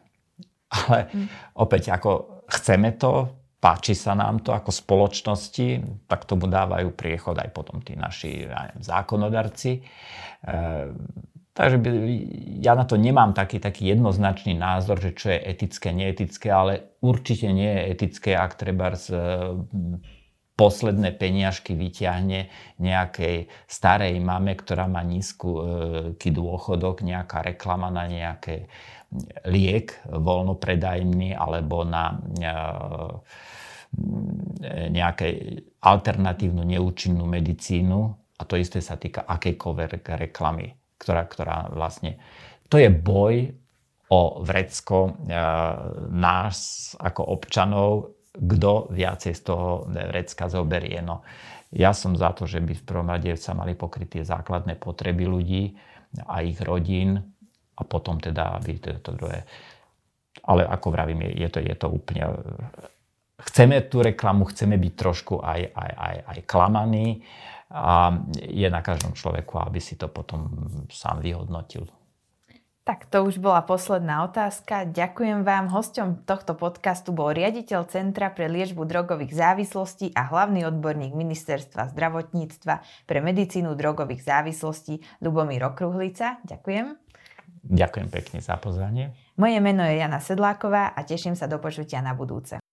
[SPEAKER 2] Ale mm. opäť, ako chceme to, páči sa nám to ako spoločnosti, tak tomu dávajú priechod aj potom tí naši ja neviem, zákonodarci. E, Takže by, ja na to nemám taký, taký jednoznačný názor, že čo je etické, neetické, ale určite nie je etické, ak treba z e, posledné peniažky vyťahne nejakej starej mame, ktorá má nízky dôchodok, nejaká reklama na nejaké liek voľnopredajný alebo na e, nejaké alternatívnu neúčinnú medicínu. A to isté sa týka akejkoľvek reklamy ktorá, ktorá vlastne... To je boj o vrecko e, nás ako občanov, kto viacej z toho vrecka zoberie. No, ja som za to, že by v prvom rade sa mali pokryť tie základné potreby ľudí a ich rodín a potom teda, aby to, to druhé. Ale ako vravím, je, to, je to úplne... Chceme tú reklamu, chceme byť trošku aj, aj, aj, aj klamaní a je na každom človeku, aby si to potom sám vyhodnotil.
[SPEAKER 1] Tak to už bola posledná otázka. Ďakujem vám. Hosťom tohto podcastu bol riaditeľ Centra pre liečbu drogových závislostí a hlavný odborník Ministerstva zdravotníctva pre medicínu drogových závislostí Lubomír Okruhlica. Ďakujem.
[SPEAKER 2] Ďakujem pekne za pozvanie.
[SPEAKER 1] Moje meno je Jana Sedláková a teším sa do počutia na budúce.